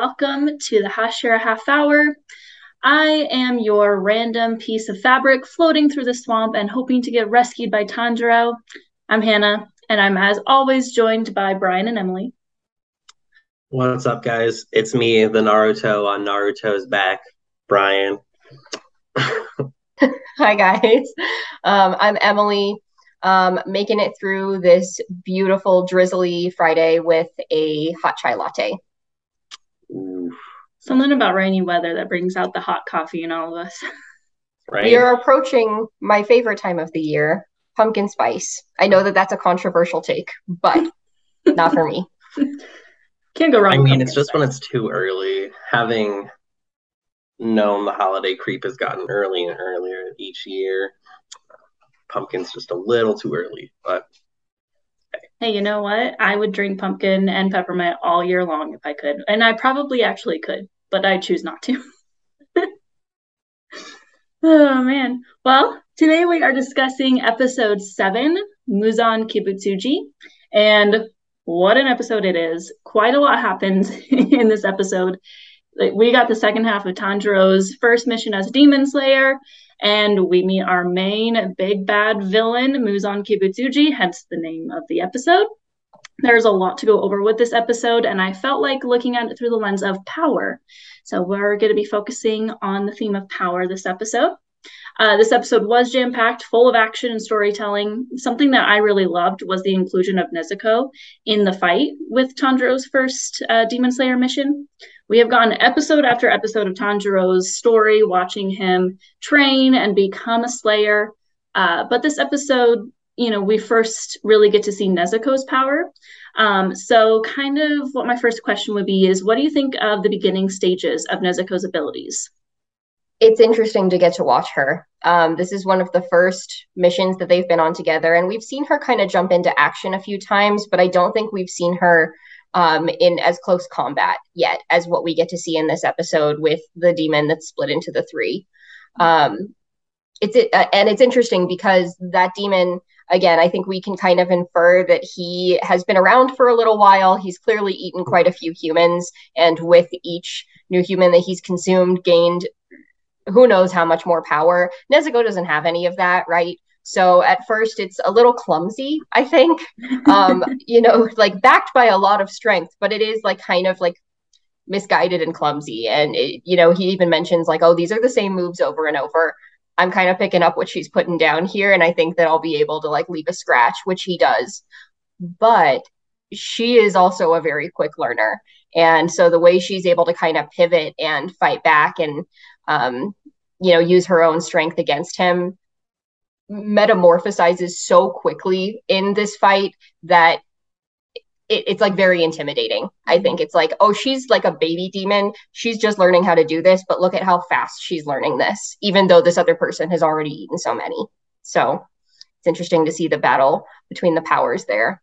Hello, everyone, and welcome to the Hashira Half Hour. I am your random piece of fabric floating through the swamp and hoping to get rescued by Tanjiro. I'm Hana, and I'm as always joined by Bryan and Emily. What's up, guys? It's me, the Naruto on Naruto's back, Bryan. Hi, guys. Um, I'm Emily, um, making it through this beautiful, drizzly Friday with a hot chai latte. Ooh, Something about rainy weather that brings out the hot coffee in all of us. right? We are approaching my favorite time of the year, pumpkin spice. I know that that's a controversial take, but not for me. Can't go wrong. I mean, pumpkin it's just when it's too early. Having known the holiday creep has gotten early and earlier each year, pumpkin's just a little too early. But Hey, you know what? I would drink pumpkin and peppermint all year long if I could, and I probably actually could, but I choose not to. Oh man. Well, today we are discussing episode seven, Muzan Kibutsuji. And what an episode it is. Quite a lot happens in this episode. We got the second half of Tanjiro's first mission as Demon Slayer, and we meet our main big bad villain, Muzan Kibutsuji, hence the name of the episode. There's a lot to go over with this episode, and I felt like looking at it through the lens of power. So we're going to be focusing on the theme of power this episode. Uh, this episode was jam packed, full of action and storytelling. Something that I really loved was the inclusion of Nezuko in the fight with Tanjiro's first uh, Demon Slayer mission. We have gotten episode after episode of Tanjiro's story, watching him train and become a Slayer. Uh, but this episode, you know, we first really get to see Nezuko's power. Um, so, kind of what my first question would be is what do you think of the beginning stages of Nezuko's abilities? It's interesting to get to watch her. Um, this is one of the first missions that they've been on together, and we've seen her kind of jump into action a few times, but I don't think we've seen her um, in as close combat yet as what we get to see in this episode with the demon that's split into the three. Um, it's it, uh, and it's interesting because that demon again i think we can kind of infer that he has been around for a little while. He's clearly eaten quite a few humans and with each new human that he's consumed gained who knows how much more power. Nezuko doesn't have any of that right so at first it's a little clumsy i think um you know like backed by a lot of strength but it is like kind of like misguided and clumsy. And it, you know he even mentions like oh these are the same moves over and over. I'm kind of picking up what she's putting down here, and I think that I'll be able to like leave a scratch, which he does. But she is also a very quick learner, and so the way she's able to kind of pivot and fight back, and um, you know, use her own strength against him, metamorphosizes so quickly in this fight that it, it's like very intimidating. I think it's like, oh, she's like a baby demon. She's just learning how to do this, but look at how fast she's learning this, even though this other person has already eaten so many. So it's interesting to see the battle between the powers there.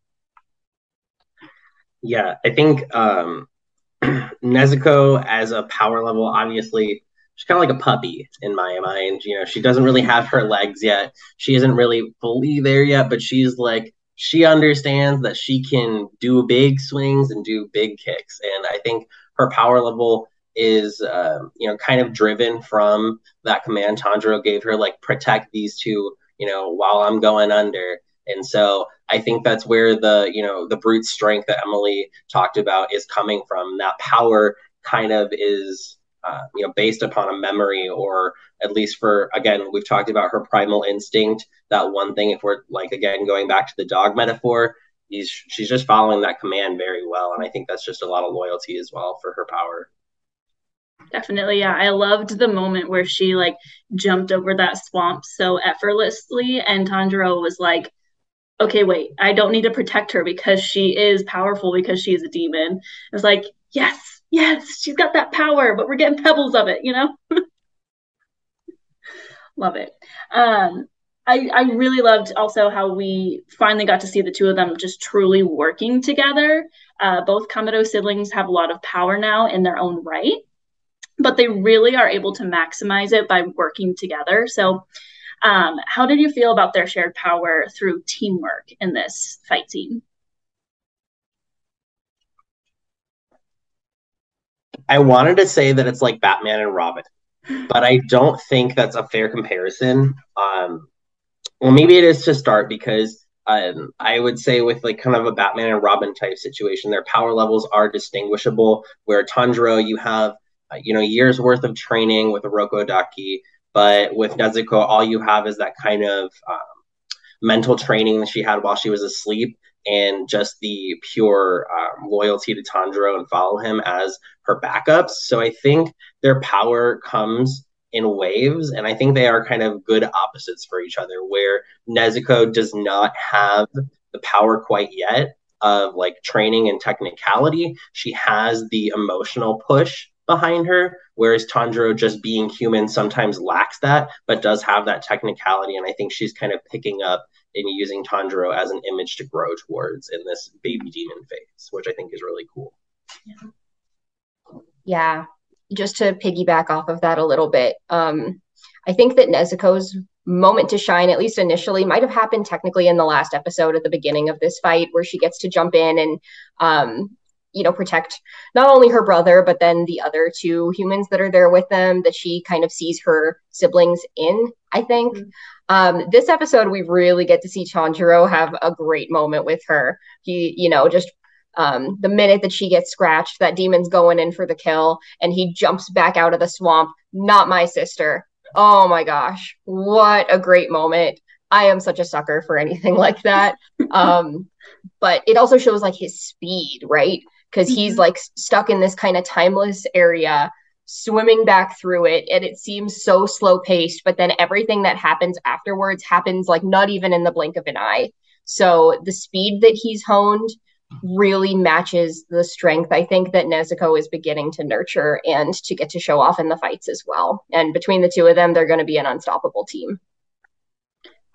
yeah, I think um, Nezuko as a power level, obviously, she's kind of like a puppy in my mind. You know, she doesn't really have her legs yet. She isn't really fully there yet, but she's like she understands that she can do big swings and do big kicks, and I think her power level is um, you know kind of driven from that command Tanjiro gave her, like protect these two, you know, while I'm going under. And so I think that's where the you know the brute strength that Emily talked about is coming from. That power kind of is uh, you know based upon a memory or at least for again we've talked about her primal instinct that one thing if we're like again going back to the dog metaphor he's she's just following that command very well and i think that's just a lot of loyalty as well for her power Definitely, yeah. I loved the moment where she like jumped over that swamp so effortlessly, and Tanjiro was like, "Okay, wait, I don't need to protect her because she is powerful because she is a demon." It's like, yes, yes, she's got that power, but we're getting pebbles of it, you know? Love it. Um, I I really loved also how we finally got to see the two of them just truly working together. Uh, both Kamado siblings have a lot of power now in their own right but they really are able to maximize it by working together. So, um, how did you feel about their shared power through teamwork in this fight scene? I wanted to say that it's like Batman and Robin, but I don't think that's a fair comparison. Um, well, maybe it is to start because um, I would say with like kind of a Batman and Robin type situation, their power levels are distinguishable. Where Tanjiro, you have uh, you know years worth of training with Urokodaki, but with Nezuko, all you have is that kind of um, mental training that she had while she was asleep and just the pure um, loyalty to Tanjiro and follow him as her backups. So I think their power comes in waves, and I think they are kind of good opposites for each other. Where Nezuko does not have the power quite yet of like training and technicality, she has the emotional push behind her, whereas Tanjiro just being human sometimes lacks that, but does have that technicality. And I think she's kind of picking up and using Tanjiro as an image to grow towards in this baby demon phase, which I think is really cool. Yeah. yeah. Just to piggyback off of that a little bit, um, I think that Nezuko's moment to shine, at least initially, might have happened technically in the last episode at the beginning of this fight, where she gets to jump in and, um, you know, protect not only her brother, but then the other two humans that are there with them that she kind of sees her siblings in, I think. Mm-hmm. Um, this episode, we really get to see Tanjiro have a great moment with her. He, you know, just um, the minute that she gets scratched, that demon's going in for the kill, and he jumps back out of the swamp. Not my sister. Oh my gosh, what a great moment! I am such a sucker for anything like that. Um, but it also shows like his speed, right? Because he's mm-hmm. like stuck in this kind of timeless area swimming back through it and it seems so slow paced but then everything that happens afterwards happens like not even in the blink of an eye. So the speed that he's honed really matches the strength i think that nezuko is beginning to nurture and to get to show off in the fights as well. And between the two of them they're going to be an unstoppable team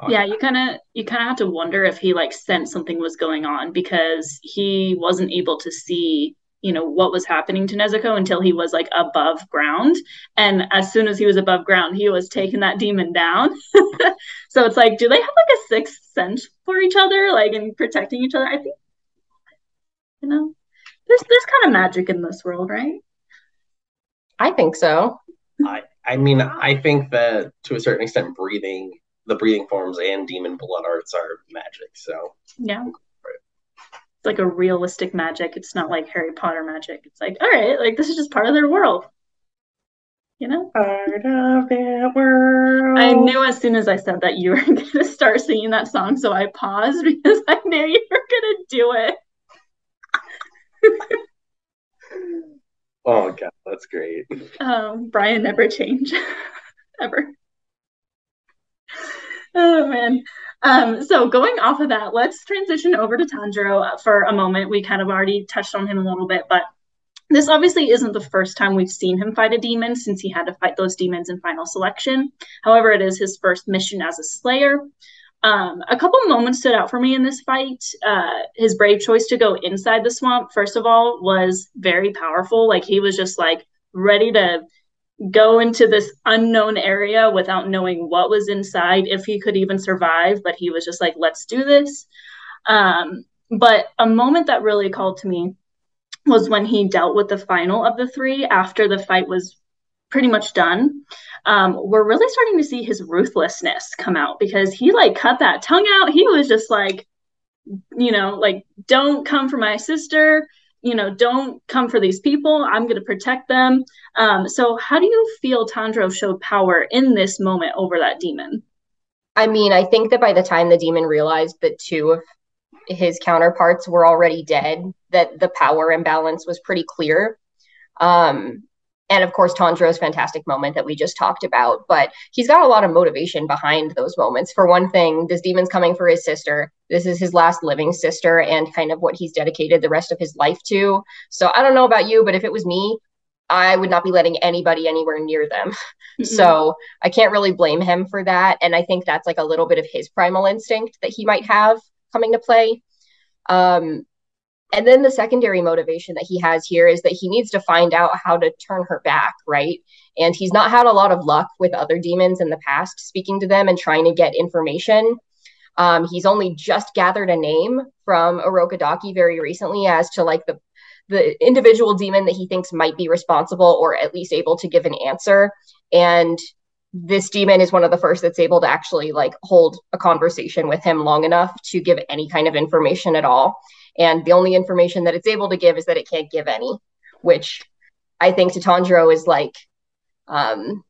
Oh, yeah you kind of you kind of have to wonder if he like sensed something was going on because he wasn't able to see you know what was happening to Nezuko until he was like above ground. And as soon as he was above ground he was taking that demon down. So it's like do they have like a sixth sense for each other like in protecting each other? I think you know there's there's kind of magic in this world right? I think so. I I mean I think that to a certain extent breathing the breathing forms and demon blood arts are magic so yeah it's like a realistic magic. It's not like Harry Potter magic. It's like, all right, like this is just part of their world. You know? Part of their world. I knew as soon as I said that you were gonna start singing that song, so I paused because I knew you were gonna do it. oh god, that's great. Um, Bryan never change. Ever. Oh man. Um, so going off of that, let's transition over to Tanjiro for a moment. We kind of already touched on him a little bit, but this obviously isn't the first time we've seen him fight a demon since he had to fight those demons in final selection. However, it is his first mission as a slayer. Um, a couple moments stood out for me in this fight. Uh, his brave choice to go inside the swamp, first of all, was very powerful. Like he was just like ready to go into this unknown area without knowing what was inside, if he could even survive. But he was just like, let's do this. Um, but a moment that really called to me was when he dealt with the final of the three after the fight was pretty much done. Um, we're really starting to see his ruthlessness come out because he like cut that tongue out. He was just like, you know, like, don't come for my sister you know, don't come for these people. I'm going to protect them. Um, so, how do you feel Tanjiro showed power in this moment over that demon? I mean, I think that by the time the demon realized that two of his counterparts were already dead, that the power imbalance was pretty clear. Um, and of course Tanjiro's fantastic moment that we just talked about. But he's got a lot of motivation behind those moments. For one thing, this demon's coming for his sister. This is his last living sister, and kind of what he's dedicated the rest of his life to. So I don't know about you, but if it was me, I would not be letting anybody anywhere near them. Mm-hmm. So I can't really blame him for that. And I think that's like a little bit of his primal instinct that he might have coming to play. Um, and then the secondary motivation that he has here is that he needs to find out how to turn her back, right? And he's not had a lot of luck with other demons in the past, speaking to them and trying to get information. Um, he's only just gathered a name from Urokodaki very recently as to like the the individual demon that he thinks might be responsible or at least able to give an answer and this demon is one of the first that's able to actually like hold a conversation with him long enough to give any kind of information at all and the only information that it's able to give is that it can't give any which i think to tanjiro is like um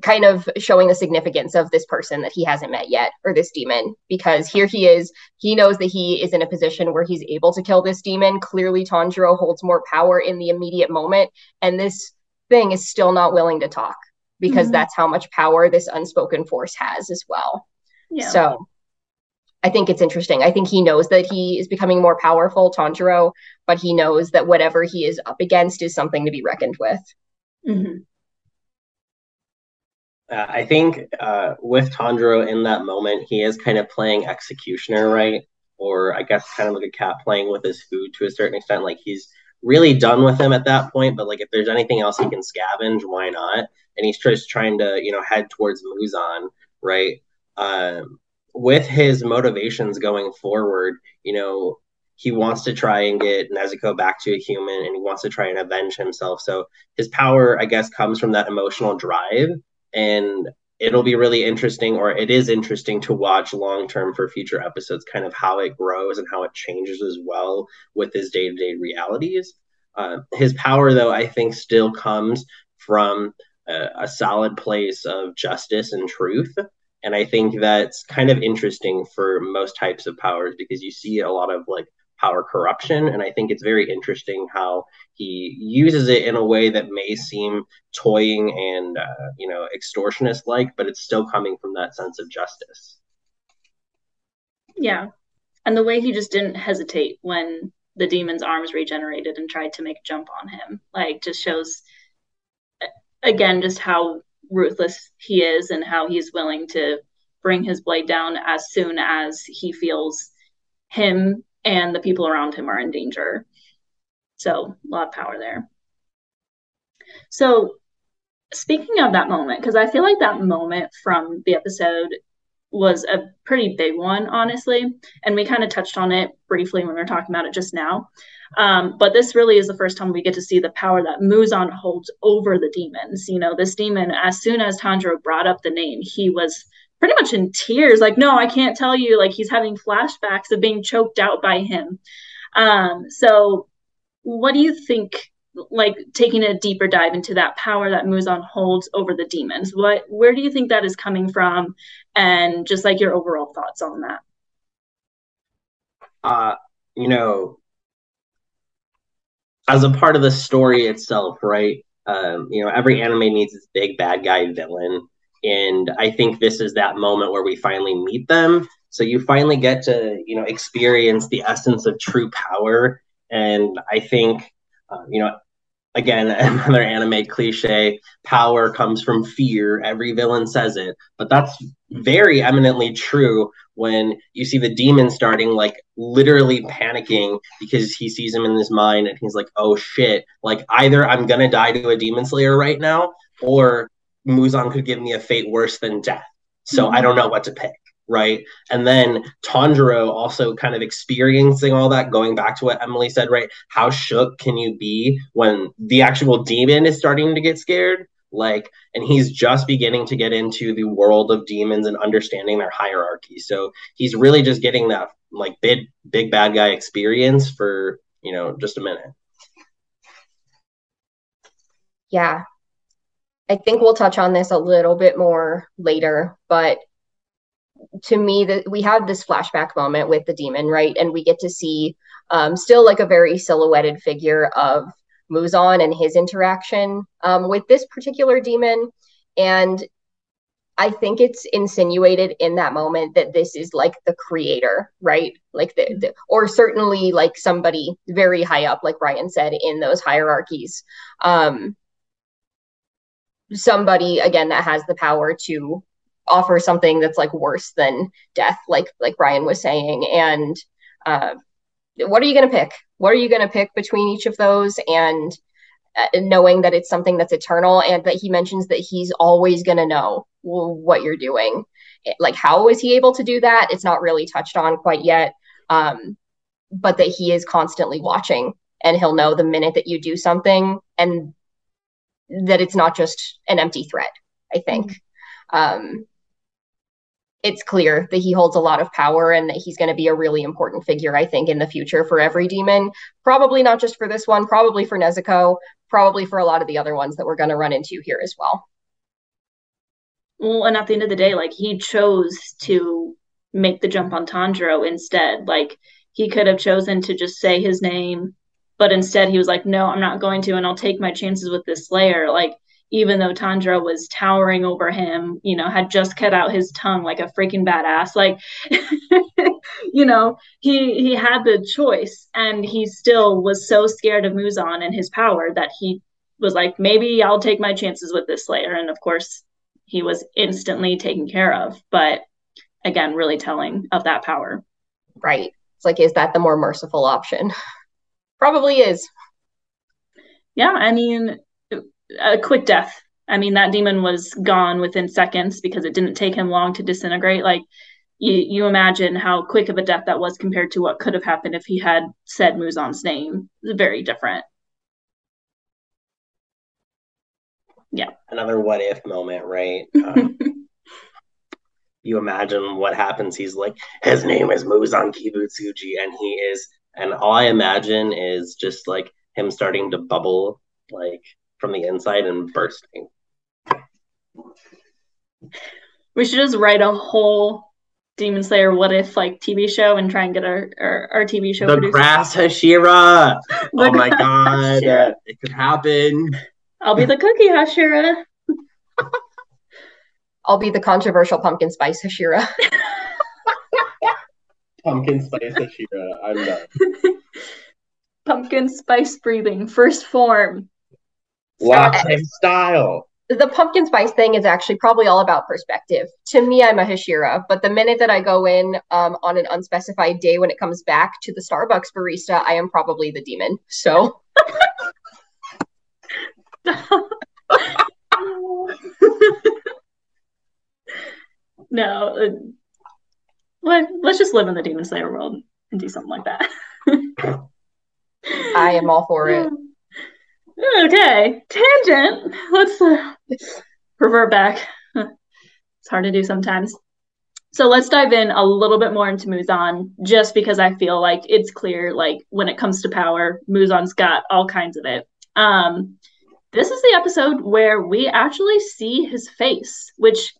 kind of showing the significance of this person that he hasn't met yet or this demon because here he is he knows that he is in a position where he's able to kill this demon clearly tanjiro holds more power in the immediate moment and this thing is still not willing to talk because mm-hmm. that's how much power this unspoken force has as well yeah. so i think it's interesting i think he knows that he is becoming more powerful tanjiro but he knows that whatever he is up against is something to be reckoned with mm-hmm. Uh, I think uh, with Tanjiro in that moment, he is kind of playing executioner, right? Or I guess kind of like a cat playing with his food to a certain extent. Like he's really done with him at that point, but like if there's anything else he can scavenge, why not? And he's just trying to, you know, head towards Muzan, right? Um, with his motivations going forward, you know, he wants to try and get Nezuko back to a human and he wants to try and avenge himself. So his power, I guess, comes from that emotional drive and it'll be really interesting or it is interesting to watch long term for future episodes kind of how it grows and how it changes as well with his day-to-day realities uh, his power though i think still comes from a, a solid place of justice and truth and i think that's kind of interesting for most types of powers because you see a lot of like power corruption. And I think it's very interesting how he uses it in a way that may seem toying and, uh, you know, extortionist like, but it's still coming from that sense of justice. Yeah. And the way he just didn't hesitate when the demon's arms regenerated and tried to make a jump on him, like, just shows, again, just how ruthless he is and how he's willing to bring his blade down as soon as he feels him and the people around him are in danger. So, a lot of power there. So, speaking of that moment, because I feel like that moment from the episode was a pretty big one, honestly. And we kind of touched on it briefly when we were talking about it just now. Um, but this really is the first time we get to see the power that Muzan holds over the demons. You know, this demon, as soon as Tanjiro brought up the name, he was pretty much in tears. Like no i can't tell you. Like he's having flashbacks of being choked out by him. Um so what do you think like taking a deeper dive into that power that Muzan holds over the demons what where do you think that is coming from? And just like your overall thoughts on that. Uh you know as a part of the story itself right? Um you know every anime needs its big bad guy villain. And i think this is that moment where we finally meet them. So you finally get to you know experience the essence of true power. And i think uh, you know again another anime cliche power comes from fear. Every villain says it. But that's very eminently true when you see the demon starting like literally panicking because he sees him in his mind and he's like oh shit like either i'm gonna die to a demon slayer right now or Muzan could give me a fate worse than death. So mm-hmm. I don't know what to pick. Right. And then Tanjiro also kind of experiencing all that, going back to what Emily said, right? How shook can you be when the actual demon is starting to get scared? Like, and he's just beginning to get into the world of demons and understanding their hierarchy. So he's really just getting that like big, big bad guy experience for, you know, just a minute. Yeah, I think we'll touch on this a little bit more later, but to me that we have this flashback moment with the demon, right? And we get to see um, still like a very silhouetted figure of Muzan and his interaction um, with this particular demon. And I think it's insinuated in that moment that this is like the creator, right? Like the, the, or certainly like somebody very high up, like Ryan said, in those hierarchies. Um, somebody again that has the power to offer something that's like worse than death like like Ryan was saying and uh, what are you to pick what are you going to pick between each of those? And uh, knowing that it's something that's eternal and that he mentions that he's always going to know what you're doing. Like how is he able to do that? It's not really touched on quite yet um, but that he is constantly watching and he'll know the minute that you do something and that it's not just an empty threat i think. Mm-hmm. um, it's clear that he holds a lot of power and that he's going to be a really important figure, I think, in the future for every demon. Probably not just for this one, probably for Nezuko, probably for a lot of the other ones that we're going to run into here as well. Well, and at the end of the day, like he chose to make the jump on Tanjiro instead. Like he could have chosen to just say his name, but instead he was like, no, I'm not going to, and I'll take my chances with this Slayer. Like even though Tanjiro was towering over him, you know, had just cut out his tongue like a freaking badass. Like, you know, he he had the choice, and he still was so scared of Muzan and his power that he was like, maybe I'll take my chances with this Slayer. And of course, he was instantly taken care of. But again, really telling of that power. Right. It's like, is that the more merciful option? Probably is. Yeah, I mean, a quick death. I mean, that demon was gone within seconds because it didn't take him long to disintegrate. Like, you, you imagine how quick of a death that was compared to what could have happened if he had said Muzan's name. It's very different. Yeah. Another what if moment, right? Um, you imagine what happens. He's like, his name is Muzan Kibutsuji, and he is, and all I imagine is just like him starting to bubble, like from the inside and bursting. We should just write a whole Demon Slayer what if like TV show and try and get our our, our TV show. The produced. grass Hashira. Oh the oh my god, Hashira. it could happen. I'll be the cookie Hashira. I'll be the controversial pumpkin spice Hashira. pumpkin spice Hashira. I'm done. pumpkin spice breathing, first form. Lifetime style. The pumpkin spice thing is actually probably all about perspective. To me, I'm a Hashira, but the minute that I go in um, on an unspecified day when it comes back to the Starbucks barista, I am probably the demon. So. no. Uh, let, let's just live in the Demon Slayer world and do something like that. I am all for it. Okay, tangent. Let's uh, revert back. It's hard to do sometimes. So let's dive in a little bit more into Muzan, just because I feel like it's clear, like when it comes to power, Muzan's got all kinds of it. Um, this is the episode where we actually see his face, which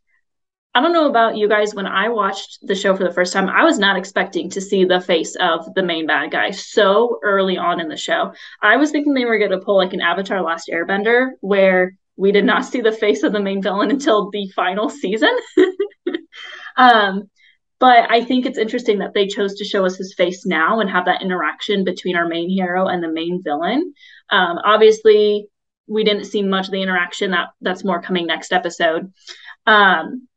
I don't know about you guys. When I watched the show for the first time, I was not expecting to see the face of the main bad guy so early on in the show. I was thinking they were going to pull like an Avatar Last Airbender, where we did not see the face of the main villain until the final season. um, but I think it's interesting that they chose to show us his face now and have that interaction between our main hero and the main villain. Um, obviously, we didn't see much of the interaction. That that's more coming next episode. Um,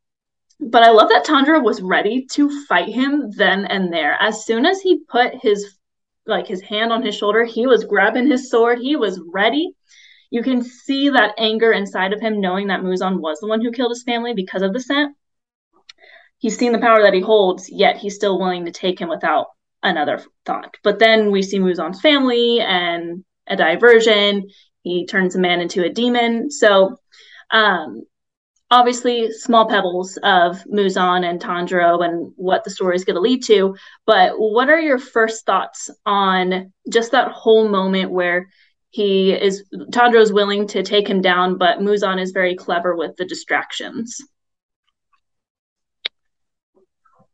but I love that Tanjiro was ready to fight him then and there. As soon as he put his like his hand on his shoulder, he was grabbing his sword. He was ready. You can see that anger inside of him, knowing that Muzan was the one who killed his family because of the scent. He's seen the power that he holds, yet he's still willing to take him without another thought. But then we see Muzan's family and a diversion. He turns a man into a demon. So um, obviously small pebbles of Muzan and Tanjiro and what the story is going to lead to. But what are your first thoughts on just that whole moment where he is Tanjiro is willing to take him down, but Muzan is very clever with the distractions?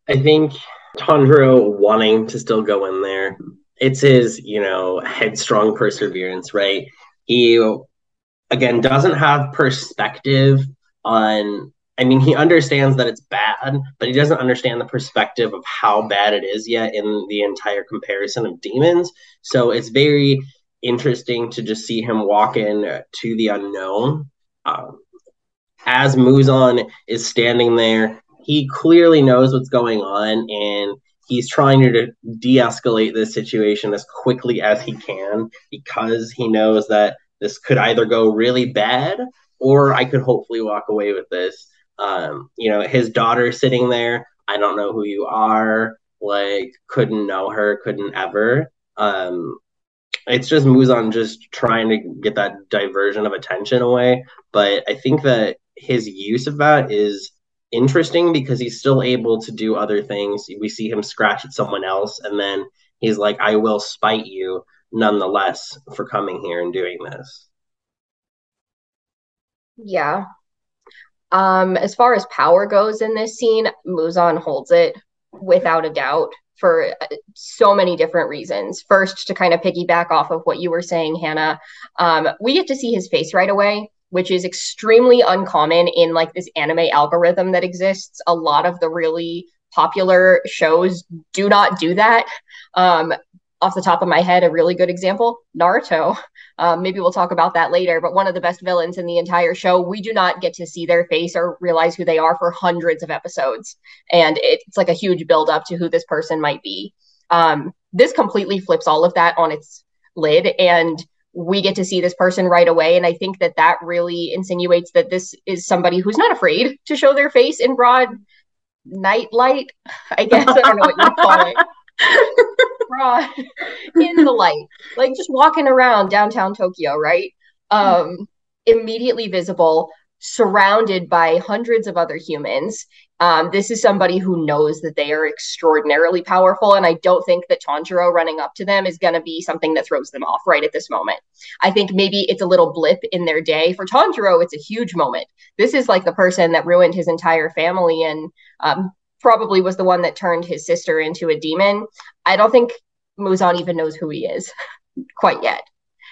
I think Tanjiro wanting to still go in there. It's his, you know, headstrong perseverance, right? He again doesn't have perspective on I mean, he understands that it's bad, but he doesn't understand the perspective of how bad it is yet in the entire comparison of demons. So it's very interesting to just see him walk in to the unknown. Um, as Muzan is standing there, he clearly knows what's going on and he's trying to de escalate this situation as quickly as he can because he knows that this could either go really bad or I could hopefully walk away with this. Um, you know, his daughter sitting there, I don't know who you are, like couldn't know her, couldn't ever. Um, it's just Muzan just trying to get that diversion of attention away. But I think that his use of that is interesting because he's still able to do other things. We see him scratch at someone else, and then he's like, I will spite you nonetheless for coming here and doing this. Yeah. Um, as far as power goes in this scene, Muzan holds it without a doubt for uh, so many different reasons. First, to kind of piggyback off of what you were saying, Hana, um, we get to see his face right away, which is extremely uncommon in like this anime algorithm that exists. A lot of the really popular shows do not do that. Um, off the top of my head, a really good example Naruto. Um, maybe we'll talk about that later, but one of the best villains in the entire show, we do not get to see their face or realize who they are for hundreds of episodes. And it's like a huge build up to who this person might be. Um, this completely flips all of that on its lid. And we get to see this person right away. And I think that that really insinuates that this is somebody who's not afraid to show their face in broad night light. I guess I don't know what you call it. broad in the light, like just walking around downtown Tokyo, right? Um, immediately visible, surrounded by hundreds of other humans. Um, this is somebody who knows that they are extraordinarily powerful, and I don't think that Tanjiro running up to them is going to be something that throws them off right at this moment. I think maybe it's a little blip in their day. For Tanjiro, it's a huge moment. This is like the person that ruined his entire family and um, probably was the one that turned his sister into a demon. I don't think Muzan even knows who he is quite yet.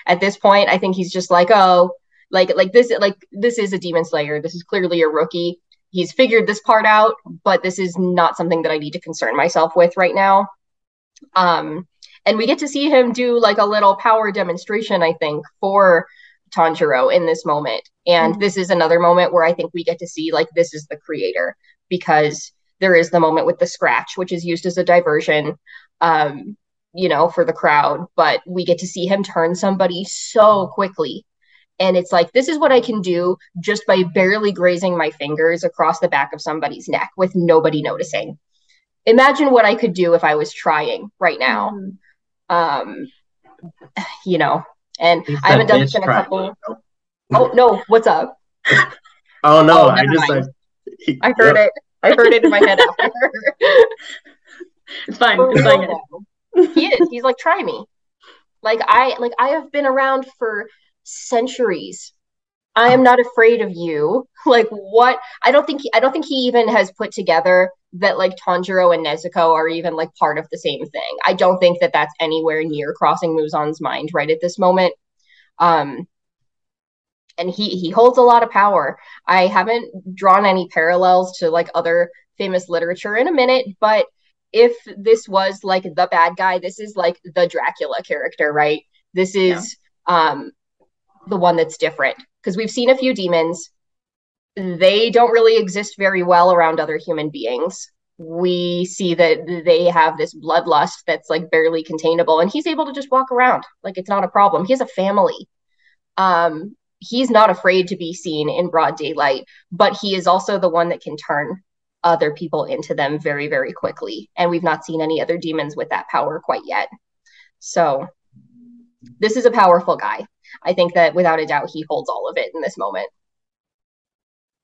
At this point, I think he's just like, oh, like like this like this is a demon slayer. This is clearly a rookie. He's figured this part out, but this is not something that I need to concern myself with right now. Um and we get to see him do like a little power demonstration, I think, for Tanjiro in this moment. And mm-hmm. this is another moment where I think we get to see like this is the creator because there is the moment with the scratch, which is used as a diversion, um, you know, for the crowd. But we get to see him turn somebody so quickly. And it's like, this is what I can do just by barely grazing my fingers across the back of somebody's neck with nobody noticing. Imagine what I could do if I was trying right now. Mm-hmm. Um, you know, and I haven't done this in a couple. Oh no, what's up? Oh no, oh, I just I, I heard yep. it. I heard it in my head after. it's fine. it's fine. he is. He's like, try me. Like I like I have been around for centuries. I am not afraid of you. Like what? I don't think he, I don't think he even has put together that like Tanjiro and Nezuko are even like part of the same thing. I don't think that that's anywhere near crossing Muzan's mind right at this moment. Um, and he he holds a lot of power. I haven't drawn any parallels to like other famous literature in a minute, but if this was like the bad guy, this is like the Dracula character, right? This is yeah. um the one that's different because we've seen a few demons. They don't really exist very well around other human beings. We see that they have this bloodlust that's like barely containable, and he's able to just walk around like it's not a problem. He has a family. Um, he's not afraid to be seen in broad daylight, but he is also the one that can turn other people into them very, very quickly. And we've not seen any other demons with that power quite yet. So this is a powerful guy. I think that without a doubt, he holds all of it in this moment.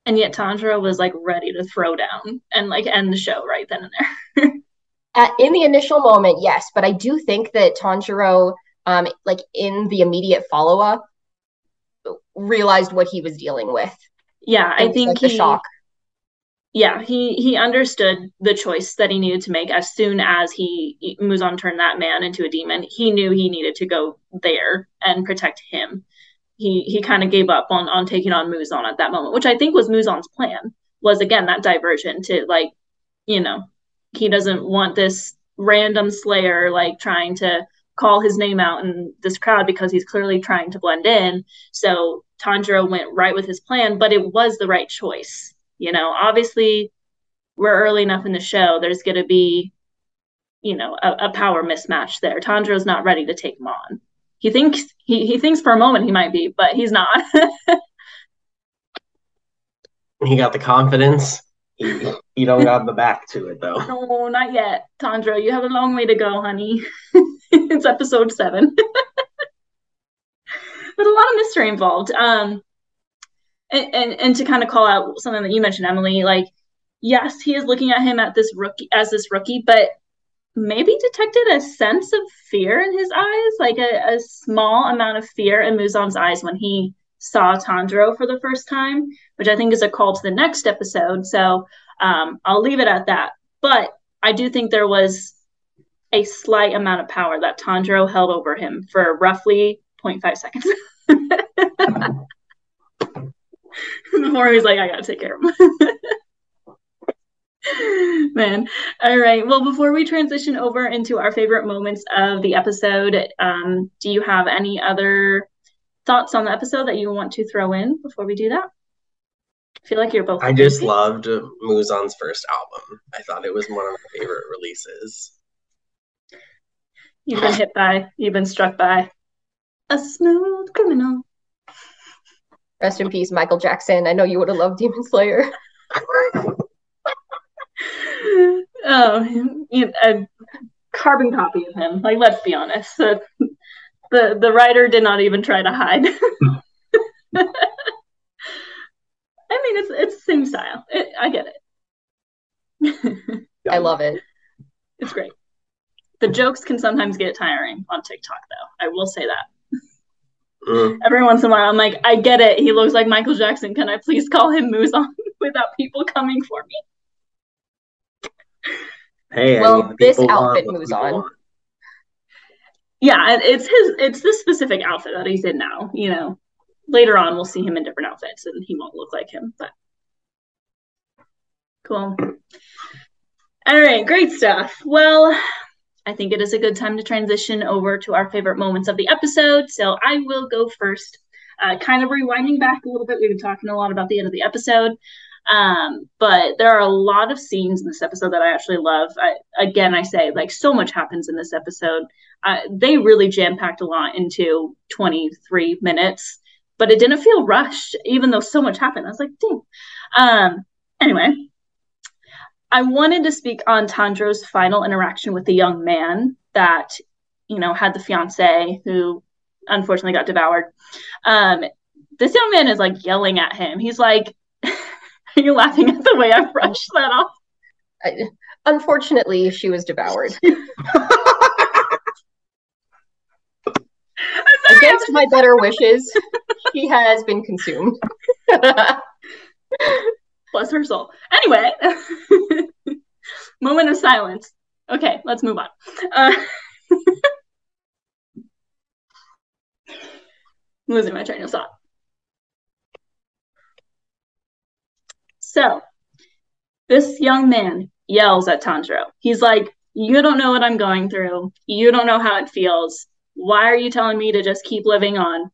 And yet Tanjiro was like ready to throw down and like end the show right then and there. At, in the initial moment, yes, but I do think that Tanjiro, um, like in the immediate follow up, realized what he was dealing with. Yeah, I think he, the shock. Yeah, he he understood the choice that he needed to make as soon as he Muzan turned that man into a demon. He knew he needed to go there and protect him. He he kind of gave up on on taking on Muzan at that moment, which I think was Muzan's plan. Was again that diversion to like, you know, he doesn't want this random slayer like trying to call his name out in this crowd because he's clearly trying to blend in. So Tanjiro went right with his plan, but it was the right choice. You know, obviously we're early enough in the show. There's going to be, you know, a, a, power mismatch there. Tanjiro's not ready to take him on. He thinks he, he thinks for a moment he might be, but he's not. he got the confidence. He, don't got the back to it though. No, not yet. Tanjiro, you have a long way to go, honey. it's episode seven. There's a lot of mystery involved. Um, and, and and to kind of call out something that you mentioned, Emily, like yes, he is looking at him at this rookie as this rookie, but maybe detected a sense of fear in his eyes, like a, a small amount of fear in Muzan's eyes when he saw Tanjiro for the first time, which I think is a call to the next episode. So um, I'll leave it at that. But I do think there was a slight amount of power that Tanjiro held over him for roughly 0.5 seconds. Before he was like, I gotta take care of him. Man. All right. Well, before we transition over into our favorite moments of the episode, um, do you have any other thoughts on the episode that you want to throw in before we do that? I feel like you're both. I just loved Muzan's first album. I thought it was one of my favorite releases. You've been hit by, you've been struck by a smooth criminal. Rest in peace, Michael Jackson. I know you would have loved Demon Slayer. oh, you, a carbon copy of him. Like, let's be honest. The, the, the writer did not even try to hide. I mean, it's it's the same style. It, I get it. I love it. It's great. The jokes can sometimes get tiring on TikTok, though. I will say that. Mm. Every once in a while, I'm like, I get it. He looks like Michael Jackson. Can I please call him Muzan without people coming for me? Hey, well, I mean, this outfit moves on. Yeah, it's his. It's this specific outfit that he's in now. You know, later on we'll see him in different outfits, and he won't look like him. But cool. All right, great stuff. Well, I think it is a good time to transition over to our favorite moments of the episode. So I will go first. Uh, kind of rewinding back a little bit, we've been talking a lot about the end of the episode. Um, but there are a lot of scenes in this episode that I actually love. I, again, I say like so much happens in this episode. Uh, they really jam packed a lot into 23 minutes, but it didn't feel rushed, even though so much happened. I was like, dang. Um, anyway, I wanted to speak on Tanjiro's final interaction with the young man that, you know, had the fiance who unfortunately got devoured. Um, this young man is like yelling at him. He's like, Are you laughing at the way I brushed that off? I, unfortunately, she was devoured. Against my better wishes, she has been consumed. Bless her soul. Anyway, moment of silence. Okay, let's move on. Uh, losing my train of thought. So this young man yells at Tanjiro. He's like, You don't know what I'm going through. You don't know how it feels. Why are you telling me to just keep living on?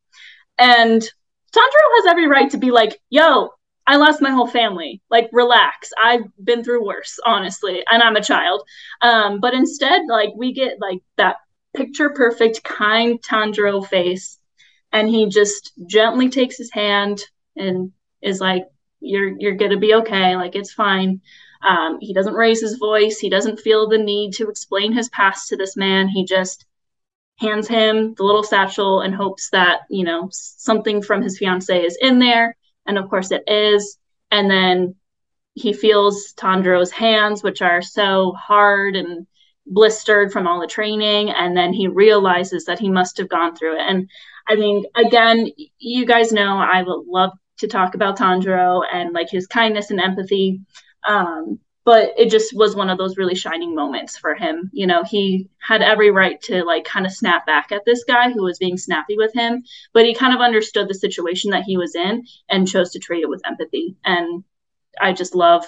And Tanjiro has every right to be like, Yo, I lost my whole family. Like, relax. I've been through worse, honestly, and I'm a child. Um, but instead, like, we get like that picture perfect, kind Tanjiro face, and he just gently takes his hand and is like, you're you're gonna be okay like it's fine um, he doesn't raise his voice he doesn't feel the need to explain his past to this man he just hands him the little satchel and hopes that you know something from his fiance is in there and of course it is. And then he feels Tanjiro's hands which are so hard and blistered from all the training. And then he realizes that he must have gone through it. And i mean again you guys know i would love to talk about Tandro and like his kindness and empathy. Um, but it just was one of those really shining moments for him. You know, he had every right to like kind of snap back at this guy who was being snappy with him, but he kind of understood the situation that he was in and chose to treat it with empathy. And I just love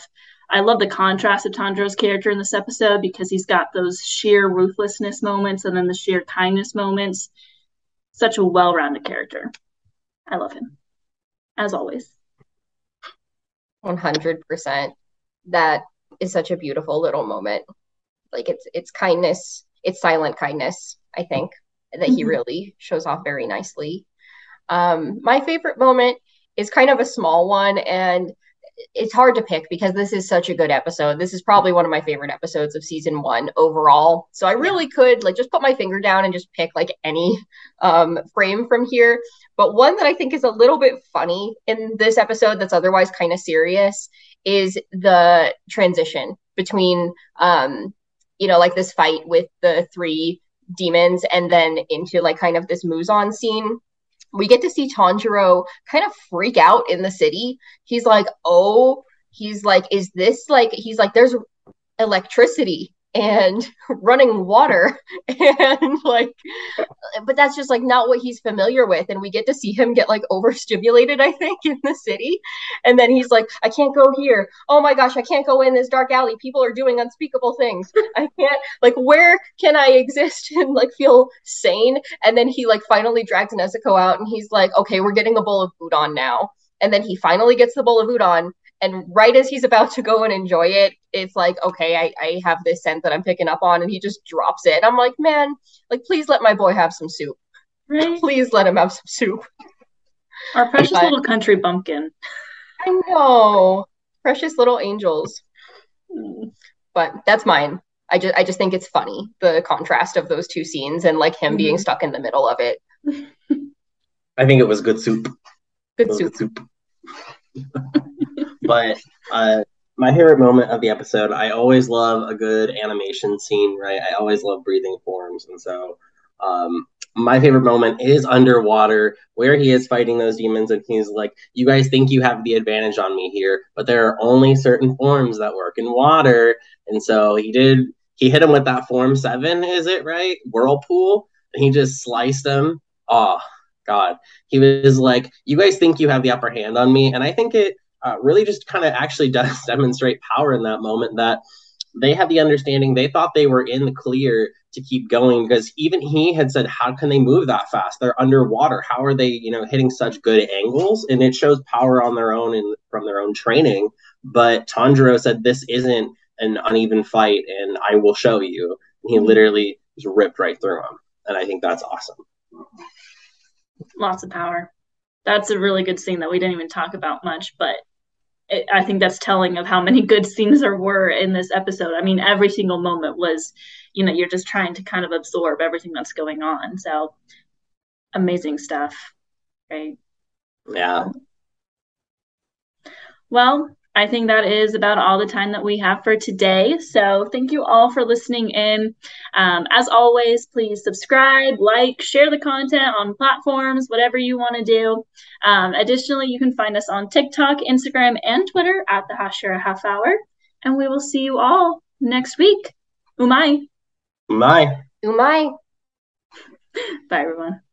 I love the contrast of Tanjiro's character in this episode because he's got those sheer ruthlessness moments and then the sheer kindness moments. Such a well-rounded character. I love him as always. 100%. That is such a beautiful little moment. Like it's it's kindness, it's silent kindness, I think, that mm-hmm. he really shows off very nicely. Um, my favorite moment is kind of a small one and it's hard to pick because this is such a good episode. This is probably one of my favorite episodes of season one overall. So I really could like just put my finger down and just pick like any um, frame from here. But one that I think is a little bit funny in this episode that's otherwise kind of serious is the transition between um, you know, like this fight with the three demons and then into like kind of this Muzan scene we get to see Tanjiro kind of freak out in the city. He's like, oh, he's like, is this like, he's like, there's electricity and running water. And like but that's just like not what he's familiar with. And we get to see him get like overstimulated i think in the city. And then he's like i can't go here. Oh my gosh i can't go in this dark alley. People are doing unspeakable things. I can't like where can i exist and like feel sane? And then he like finally drags nezuko out and he's like okay we're getting a bowl of udon now. And then he finally gets the bowl of udon and right as he's about to go and enjoy it it's like okay I, I have this scent that i'm picking up on and he just drops it. I'm like man like please let my boy have some soup. Right? please let him have some soup. Our precious but, little country bumpkin. I know. Precious little angels. But that's mine. I just i just think it's funny the contrast of those two scenes and like him mm-hmm. being stuck in the middle of it. I think it was good soup. Good soup, good soup. but uh, my favorite moment of the episode, I always love a good animation scene, right? I always love breathing forms, and so um, my favorite moment is underwater where he is fighting those demons and he's like you guys think you have the advantage on me here but there are only certain forms that work in water. And so he did he hit him with that form seven is it right? Whirlpool and he just sliced him. Oh god. He was like you guys think you have the upper hand on me and i think it uh, really just kind of actually does demonstrate power in that moment that they had the understanding they thought they were in the clear to keep going because even he had said how can they move that fast? They're underwater. How are they you know hitting such good angles? And it shows power on their own and from their own training. But tanjiro said this isn't an uneven fight and i will show you. And he literally just ripped right through him and i think that's awesome. Lots of power. That's a really good scene that we didn't even talk about much but it, I think that's telling of how many good scenes there were in this episode. I mean, every single moment was, you know, you're just trying to kind of absorb everything that's going on. So amazing stuff, right? Yeah. Well, I think that is about all the time that we have for today. So thank you all for listening in. Um, as always, please subscribe, like, share the content on platforms, whatever you want to do. Um, additionally, you can find us on TikTok, Instagram, and Twitter at the Hashira Half Hour. And we will see you all next week. Umai. Umai. Umai. Bye, everyone. Bye.